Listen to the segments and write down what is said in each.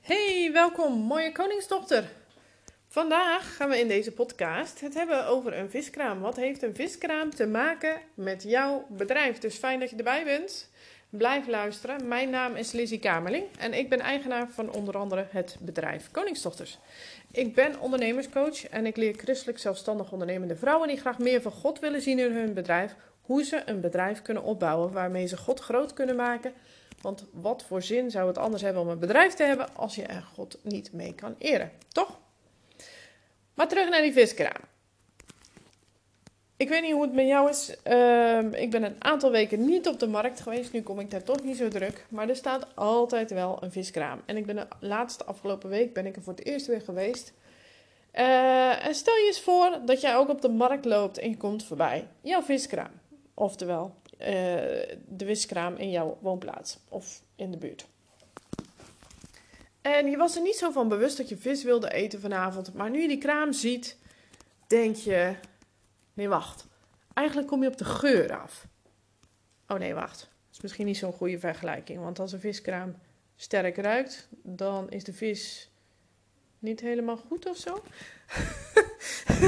Hey, welkom, mooie koningsdochter. Vandaag gaan we in deze podcast het hebben over een viskraam. Wat heeft een viskraam te maken met jouw bedrijf? Dus fijn dat je erbij bent. Blijf luisteren. Mijn naam is Lizzie Kamerling en ik ben eigenaar van onder andere het bedrijf Koningsdochters. Ik ben ondernemerscoach en ik leer christelijk zelfstandig ondernemende vrouwen die graag meer van God willen zien in hun bedrijf, hoe ze een bedrijf kunnen opbouwen waarmee ze God groot kunnen maken. Want wat voor zin zou het anders hebben om een bedrijf te hebben als je er God niet mee kan eren, toch? Maar terug naar die viskraam. Ik weet niet hoe het met jou is. Ehm, ik ben een aantal weken niet op de markt geweest. Nu kom ik daar toch niet zo druk. Maar er staat altijd wel een viskraam. En ik ben de laatste afgelopen week ben ik er voor het eerst weer geweest. Uh, en stel je eens voor dat jij ook op de markt loopt en je komt voorbij. Jouw viskraam. Oftewel, de viskraam in jouw woonplaats of in de buurt. En je was er niet zo van bewust dat je vis wilde eten vanavond. Maar nu je die kraam ziet, denk je: nee, wacht. Eigenlijk kom je op de geur af. Oh nee, wacht. Dat is misschien niet zo'n goede vergelijking. Want als een viskraam sterk ruikt, dan is de vis niet helemaal goed of zo.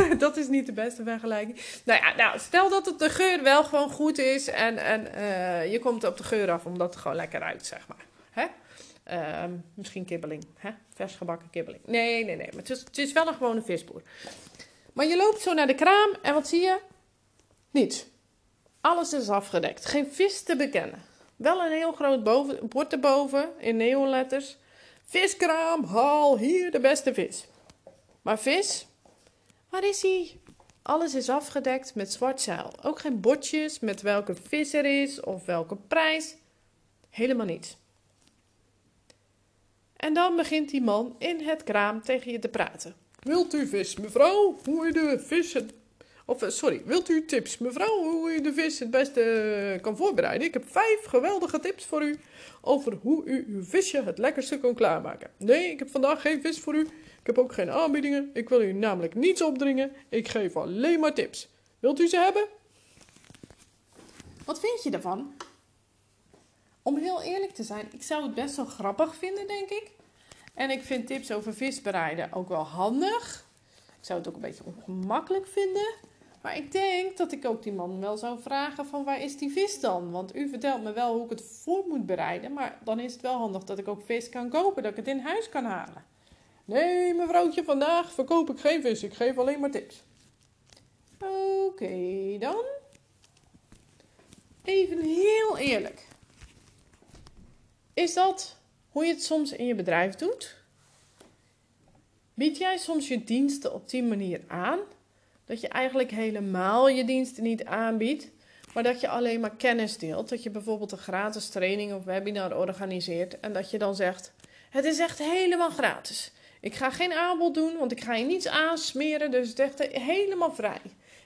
dat is niet de beste vergelijking. Nou ja, nou, stel dat het de geur wel gewoon goed is en, en uh, je komt op de geur af omdat het gewoon lekker ruikt, zeg maar. Hè? Uh, misschien kibbeling, hè? vers gebakken kibbeling. Nee, nee, nee, maar het is, het is wel een gewone visboer. Maar je loopt zo naar de kraam en wat zie je? Niets. Alles is afgedekt. Geen vis te bekennen. Wel een heel groot boven, bord erboven in neonletters. Viskraam, haal hier de beste vis. Maar vis, waar is hij? Alles is afgedekt met zwart zeil. Ook geen bordjes met welke vis er is of welke prijs. Helemaal niets. En dan begint die man in het kraam tegen je te praten. Wilt u vis, mevrouw? Hoe u de vis. Of, sorry, wilt u tips, mevrouw, hoe u de vis het beste kan voorbereiden? Ik heb vijf geweldige tips voor u over hoe u uw visje het lekkerste kan klaarmaken. Nee, ik heb vandaag geen vis voor u. Ik heb ook geen aanbiedingen. Ik wil u namelijk niets opdringen. Ik geef alleen maar tips. Wilt u ze hebben? Wat vind je daarvan? Om heel eerlijk te zijn, ik zou het best wel grappig vinden, denk ik. En ik vind tips over vis bereiden ook wel handig. Ik zou het ook een beetje ongemakkelijk vinden. Maar ik denk dat ik ook die man wel zou vragen van waar is die vis dan? Want u vertelt me wel hoe ik het voor moet bereiden. Maar dan is het wel handig dat ik ook vis kan kopen, dat ik het in huis kan halen. Nee, mevrouwtje, vandaag verkoop ik geen vis. Ik geef alleen maar tips. Oké, dan. Even heel eerlijk. Is dat hoe je het soms in je bedrijf doet? Bied jij soms je diensten op die manier aan? Dat je eigenlijk helemaal je diensten niet aanbiedt, maar dat je alleen maar kennis deelt. Dat je bijvoorbeeld een gratis training of webinar organiseert en dat je dan zegt: Het is echt helemaal gratis. Ik ga geen aanbod doen, want ik ga je niets aansmeren, dus het is echt helemaal vrij.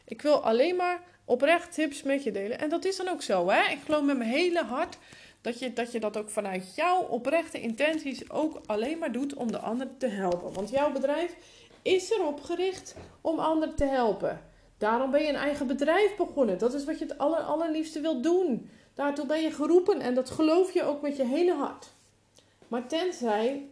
Ik wil alleen maar oprecht tips met je delen. En dat is dan ook zo, hè? Ik geloof met mijn hele hart dat je, dat je dat ook vanuit jouw oprechte intenties ook alleen maar doet om de ander te helpen. Want jouw bedrijf is erop gericht om anderen te helpen. Daarom ben je een eigen bedrijf begonnen. Dat is wat je het aller, allerliefste wilt doen. Daartoe ben je geroepen en dat geloof je ook met je hele hart. Maar tenzij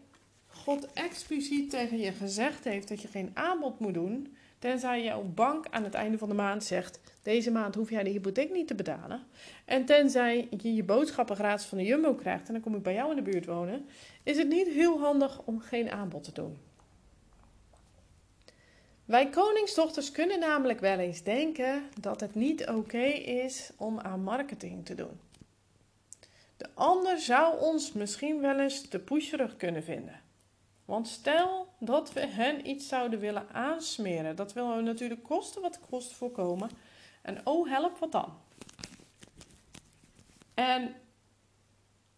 God expliciet tegen je gezegd heeft dat je geen aanbod moet doen, tenzij jouw bank aan het einde van de maand zegt: deze maand hoef jij de hypotheek niet te betalen. En tenzij je je boodschappen gratis van de Jumbo krijgt en dan kom ik bij jou in de buurt wonen, is het niet heel handig om geen aanbod te doen. Wij koningsdochters kunnen namelijk wel eens denken dat het niet oké is om aan marketing te doen. De ander zou ons misschien wel eens te pusherig kunnen vinden. Want stel dat we hen iets zouden willen aansmeren, dat willen we natuurlijk kosten wat kost voorkomen. En oh help, wat dan? En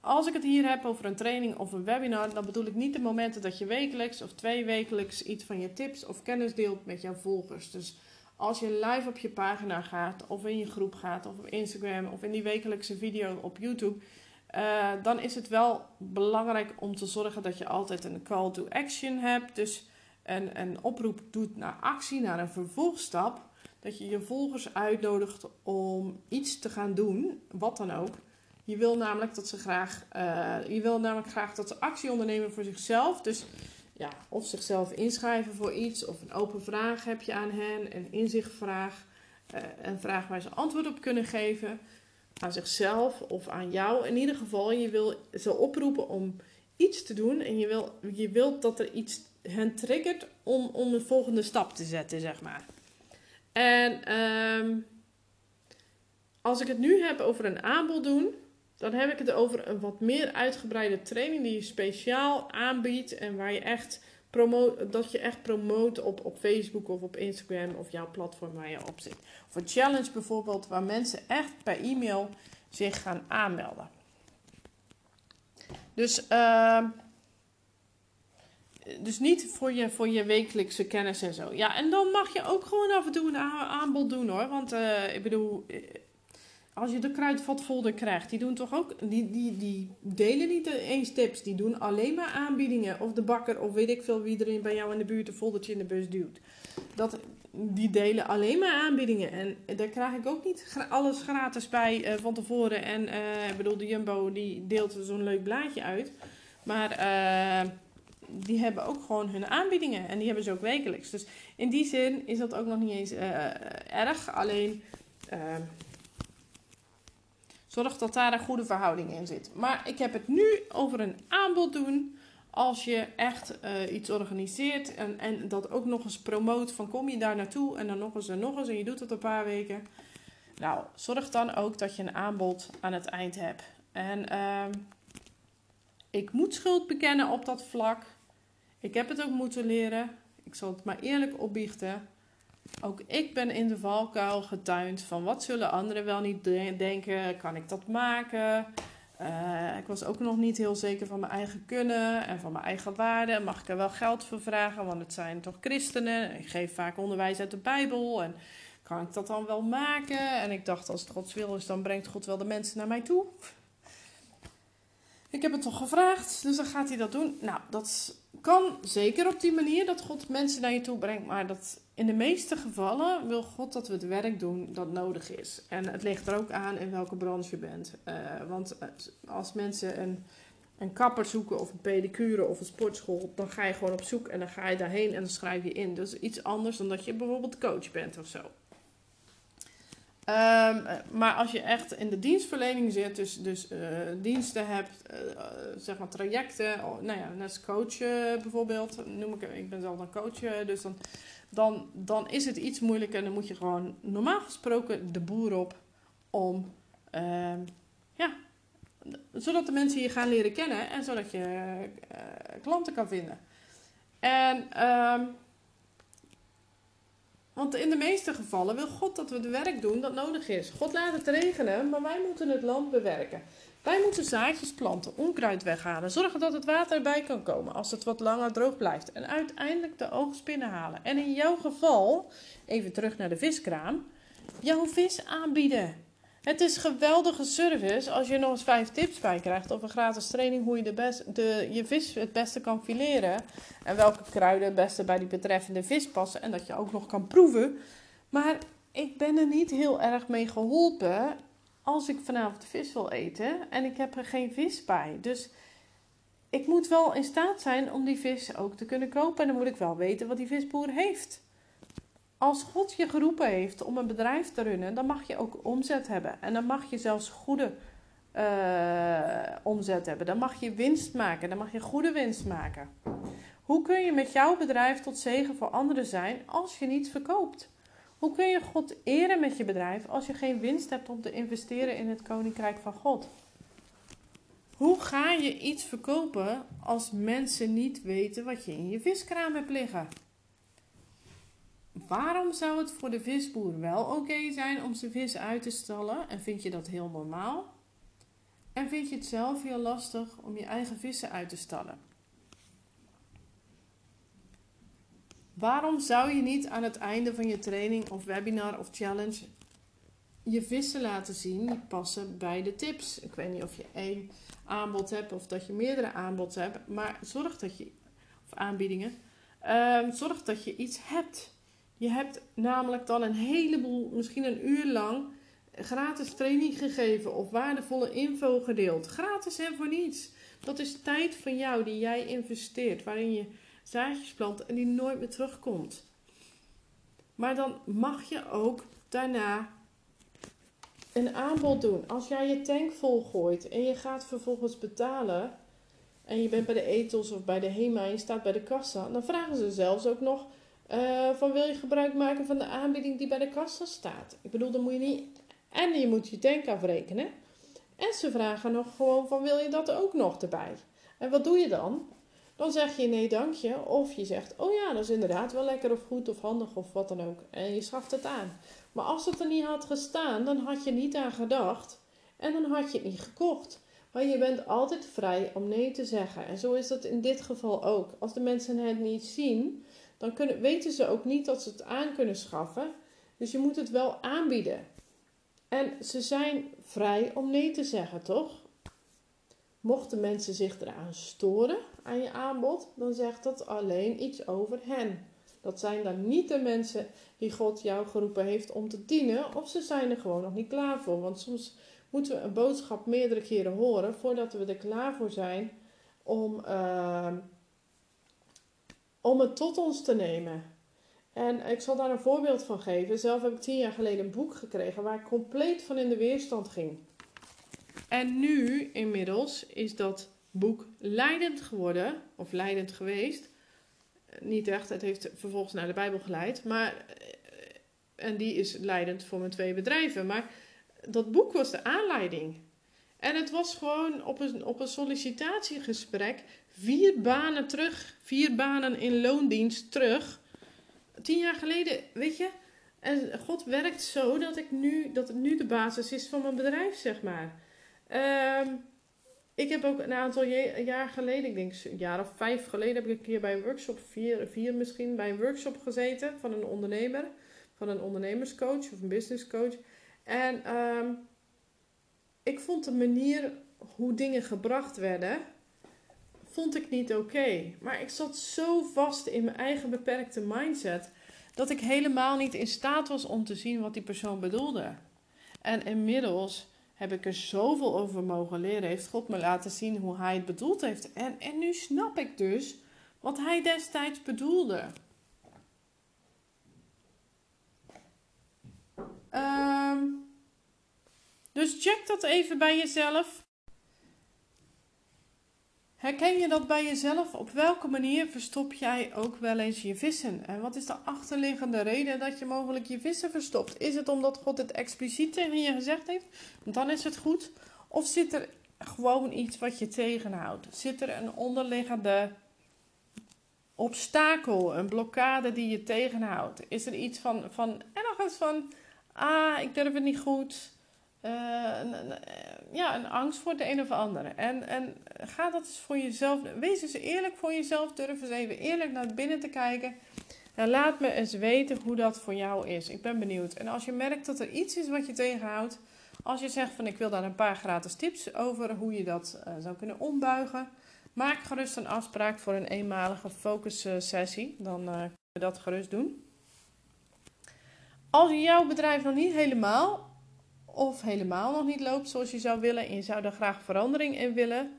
als ik het hier heb over een training of een webinar, dan bedoel ik niet de momenten dat je wekelijks of twee wekelijks iets van je tips of kennis deelt met jouw volgers. Dus als je live op je pagina gaat, of in je groep gaat, of op Instagram, of in die wekelijkse video op YouTube, uh, dan is het wel belangrijk om te zorgen dat je altijd een call to action hebt. Dus een, een oproep doet naar actie, naar een vervolgstap. Dat je je volgers uitnodigt om iets te gaan doen, wat dan ook, Je wil namelijk dat ze graag, uh, je wil namelijk graag dat ze actie ondernemen voor zichzelf. Dus ja, of zichzelf inschrijven voor iets, of een open vraag heb je aan hen, een inzichtvraag, uh, een vraag waar ze antwoord op kunnen geven aan zichzelf of aan jou. In ieder geval, je wil ze oproepen om iets te doen en je, wil, je wilt dat er iets hen triggert om, om een volgende stap te zetten, zeg maar. En um, als ik het nu heb over een aanbod doen, dan heb ik het over een wat meer uitgebreide training die je speciaal aanbiedt en waar je echt dat je echt promoot op, op Facebook of op Instagram of jouw platform waar je op zit. Of een challenge bijvoorbeeld, waar mensen echt per e-mail zich gaan aanmelden. Dus, uh, dus niet voor je, voor je wekelijkse kennis en zo. Ja, en dan mag je ook gewoon af en toe een aanbod doen hoor. Want uh, ik bedoel, als je de kruidvatfolder krijgt, die doen toch ook, die, die, die delen niet eens tips, die doen alleen maar aanbiedingen. Of de bakker, of weet ik veel wie er bij jou in de buurt een foldertje in de bus duwt. Dat, die delen alleen maar aanbiedingen. En daar krijg ik ook niet alles gratis bij uh, van tevoren. En uh, ik bedoel, de Jumbo die deelt zo'n leuk blaadje uit. Maar uh, die hebben ook gewoon hun aanbiedingen. En die hebben ze ook wekelijks. Dus in die zin is dat ook nog niet eens erg. Alleen Zorg dat daar een goede verhouding in zit. Maar ik heb het nu over een aanbod doen. Als je echt uh, iets organiseert en, en dat ook nog eens promoot van kom je daar naartoe en dan nog eens en nog eens en je doet het een paar weken. Nou, zorg dan ook dat je een aanbod aan het eind hebt. En uh, ik moet schuld bekennen op dat vlak. Ik heb het ook moeten leren. Ik zal het maar eerlijk opbiechten. Ook ik ben in de valkuil getuind van wat zullen anderen wel niet denken? Kan ik dat maken? Uh, ik was ook nog niet heel zeker van mijn eigen kunnen en van mijn eigen waarde. Mag ik er wel geld voor vragen? Want het zijn toch christenen. Ik geef vaak onderwijs uit de Bijbel. En kan ik dat dan wel maken? En ik dacht, als het Gods wil is, dan brengt God wel de mensen naar mij toe. Ik heb het toch gevraagd, dus dan gaat hij dat doen. Nou, dat kan zeker op die manier dat God mensen naar je toe brengt. Maar dat in de meeste gevallen wil God dat we het werk doen dat nodig is. En het ligt er ook aan in welke branche je bent. Uh, want als mensen een, een kapper zoeken of een pedicure of een sportschool, dan ga je gewoon op zoek en dan ga je daarheen en dan schrijf je in. Dus iets anders dan dat je bijvoorbeeld coach bent of zo. Um, maar als je echt in de dienstverlening zit, dus, dus uh, diensten hebt, uh, zeg maar trajecten, oh, nou ja, net als coach bijvoorbeeld, noem ik, ik ben zelf een coach, dus dan dan, dan is het iets moeilijker. En dan moet je gewoon normaal gesproken de boer op om, uh, ja, zodat de mensen je gaan leren kennen en zodat je klanten kan vinden. En, um, want in de meeste gevallen wil God dat we het werk doen dat nodig is. God laat het regenen, maar wij moeten het land bewerken. Wij moeten zaadjes planten, onkruid weghalen, zorgen dat het water erbij kan komen als het wat langer droog blijft en uiteindelijk de oogst binnenhalen. En in jouw geval, even terug naar de viskraam, jouw vis aanbieden. Het is geweldige service als je nog eens vijf tips bij krijgt of een gratis training hoe je de best, de, je vis het beste kan fileren en welke kruiden het beste bij die betreffende vis passen en dat je ook nog kan proeven. Maar ik ben er niet heel erg mee geholpen als ik vanavond vis wil eten en ik heb er geen vis bij. Dus ik moet wel in staat zijn om die vis ook te kunnen kopen. En dan moet ik wel weten wat die visboer heeft. Als God je geroepen heeft om een bedrijf te runnen, dan mag je ook omzet hebben. En dan mag je zelfs goede uh, omzet hebben. Dan mag je winst maken. Dan mag je goede winst maken. Hoe kun je met jouw bedrijf tot zegen voor anderen zijn als je niets verkoopt? Hoe kun je God eren met je bedrijf als je geen winst hebt om te investeren in het koninkrijk van God? Hoe ga je iets verkopen als mensen niet weten wat je in je viskraam hebt liggen? Waarom zou het voor de visboer wel oké zijn om zijn vis uit te stallen en vind je dat heel normaal? En vind je het zelf heel lastig om je eigen vissen uit te stallen? Waarom zou je niet aan het einde van je training of webinar of challenge je vissen laten zien die passen bij de tips? Ik weet niet of je één aanbod hebt of dat je meerdere aanboden hebt, maar zorg dat je, of aanbiedingen, um, zorg dat je iets hebt. Je hebt namelijk dan een heleboel, misschien een uur lang, gratis training gegeven of waardevolle info gedeeld. Gratis en voor niets. Dat is tijd van jou die jij investeert, waarin je zaadjes plant en die nooit meer terugkomt. Maar dan mag je ook daarna een aanbod doen. Als jij je tank volgooit en je gaat vervolgens betalen en je bent bij de etels of bij de HEMA en je staat bij de kassa, dan vragen ze zelfs ook nog uh, van wil je gebruik maken van de aanbieding die bij de kassa staat. Ik bedoel, dan moet je niet en je moet je tank afrekenen. En ze vragen nog gewoon van wil je dat ook nog erbij? En wat doe je dan? Dan zeg je nee dankje. Of je zegt oh ja dat is inderdaad wel lekker of goed of handig of wat dan ook. En je schaft het aan. Maar als het er niet had gestaan dan had je niet aan gedacht. En dan had je het niet gekocht. Maar je bent altijd vrij om nee te zeggen. En zo is dat in dit geval ook. Als de mensen het niet zien, dan kunnen, weten ze ook niet dat ze het aan kunnen schaffen. Dus je moet het wel aanbieden. En ze zijn vrij om nee te zeggen, toch? Mochten mensen zich eraan storen aan je aanbod, dan zegt dat alleen iets over hen. Dat zijn dan niet de mensen die God jou geroepen heeft om te dienen, of ze zijn er gewoon nog niet klaar voor. Want soms moeten we een boodschap meerdere keren horen voordat we er klaar voor zijn om, uh, om het tot ons te nemen. En ik zal daar een voorbeeld van geven. Zelf heb ik tien jaar geleden een boek gekregen waar ik compleet van in de weerstand ging. En nu inmiddels is dat boek leidend geworden, of leidend geweest. Niet echt, het heeft vervolgens naar de Bijbel geleid. Maar, eh, en die is leidend voor mijn twee bedrijven. Maar dat boek was de aanleiding. En het was gewoon op een, op een sollicitatiegesprek vier banen terug, vier banen in loondienst terug tien jaar geleden, weet je, en God werkt zo dat, ik nu, dat nu de basis is van mijn bedrijf, zeg maar. Ehm, ik heb ook een aantal jaar geleden, ik denk een jaar of vijf geleden, heb ik een keer bij een workshop, vier, vier misschien, bij een workshop gezeten van een ondernemer, van een ondernemerscoach of een businesscoach. En ehm, ik vond de manier hoe dingen gebracht werden, vond ik niet oké. Maar ik zat zo vast in mijn eigen beperkte mindset dat ik helemaal niet in staat was om te zien wat die persoon bedoelde. En inmiddels heb ik er zoveel over mogen leren. Heeft God me laten zien hoe hij het bedoeld heeft. En, en nu snap ik dus wat hij destijds bedoelde. Ehm, dus check dat even bij jezelf. Herken je dat bij jezelf? Op welke manier verstop jij ook wel eens je vissen? En wat is de achterliggende reden dat je mogelijk je vissen verstopt? Is het omdat God het expliciet tegen je gezegd heeft? Dan is het goed. Of zit er gewoon iets wat je tegenhoudt? Zit er een onderliggende obstakel, een blokkade die je tegenhoudt? Is er iets van, van ergens van, ah, ik durf het niet goed. Uh, ja, een angst voor de een of andere. En, en ga dat eens voor jezelf. Wees eens eerlijk voor jezelf. Durf eens even eerlijk naar binnen te kijken. En laat me eens weten hoe dat voor jou is. Ik ben benieuwd. En als je merkt dat er iets is wat je tegenhoudt. Als je zegt van ik wil daar een paar gratis tips over hoe je dat uh, zou kunnen ombuigen. Maak gerust een afspraak voor een eenmalige focus sessie. Dan uh, kun je dat gerust doen. Als jouw bedrijf nog niet helemaal of helemaal nog niet loopt zoals je zou willen en je zou daar graag verandering in willen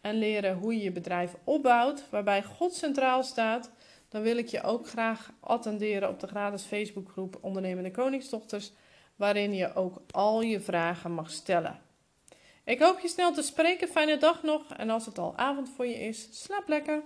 en leren hoe je je bedrijf opbouwt, waarbij God centraal staat, dan wil ik je ook graag attenderen op de gratis Facebookgroep Ondernemende Koningsdochters, waarin je ook al je vragen mag stellen. Ik hoop je snel te spreken. Fijne dag nog. En als het al avond voor je is, slaap lekker.